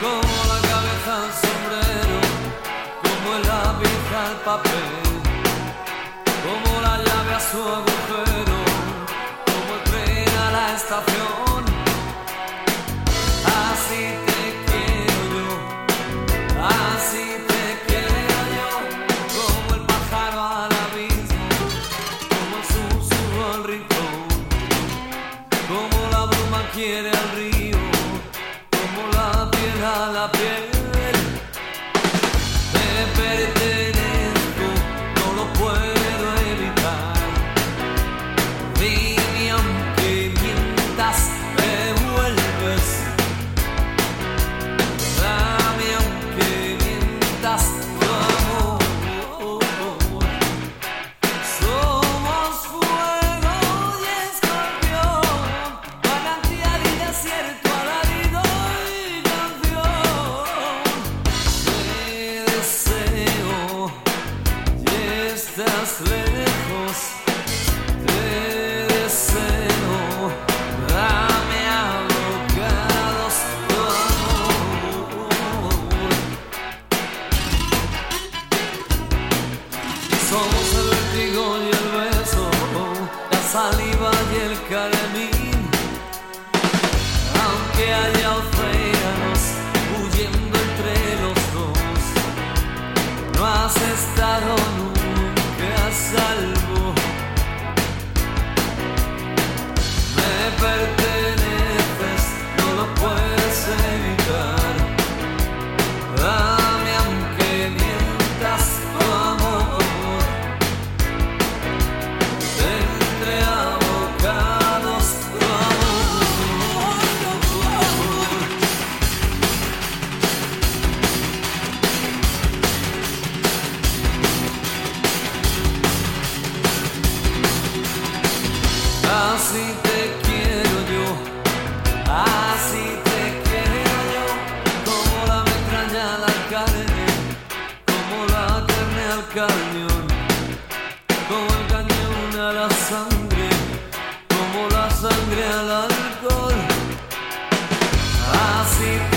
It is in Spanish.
como la cabeza al sombrero, como el lápiz al papel, como la llave a su agujero, como el tren a la estación. Así te quiero yo, así te quiero yo, como el pájaro al abismo, como el susurro al rincón, como la bruma quiere al río a la piel. Te pertenezco, no lo puedo evitar. Dime aunque mientas, saliva y el carmín. Aunque haya Así te quiero yo, así te quiero yo, como la metraña la carne, como la carne al cañón, como el cañón a la sangre, como la sangre al alcohol. Así te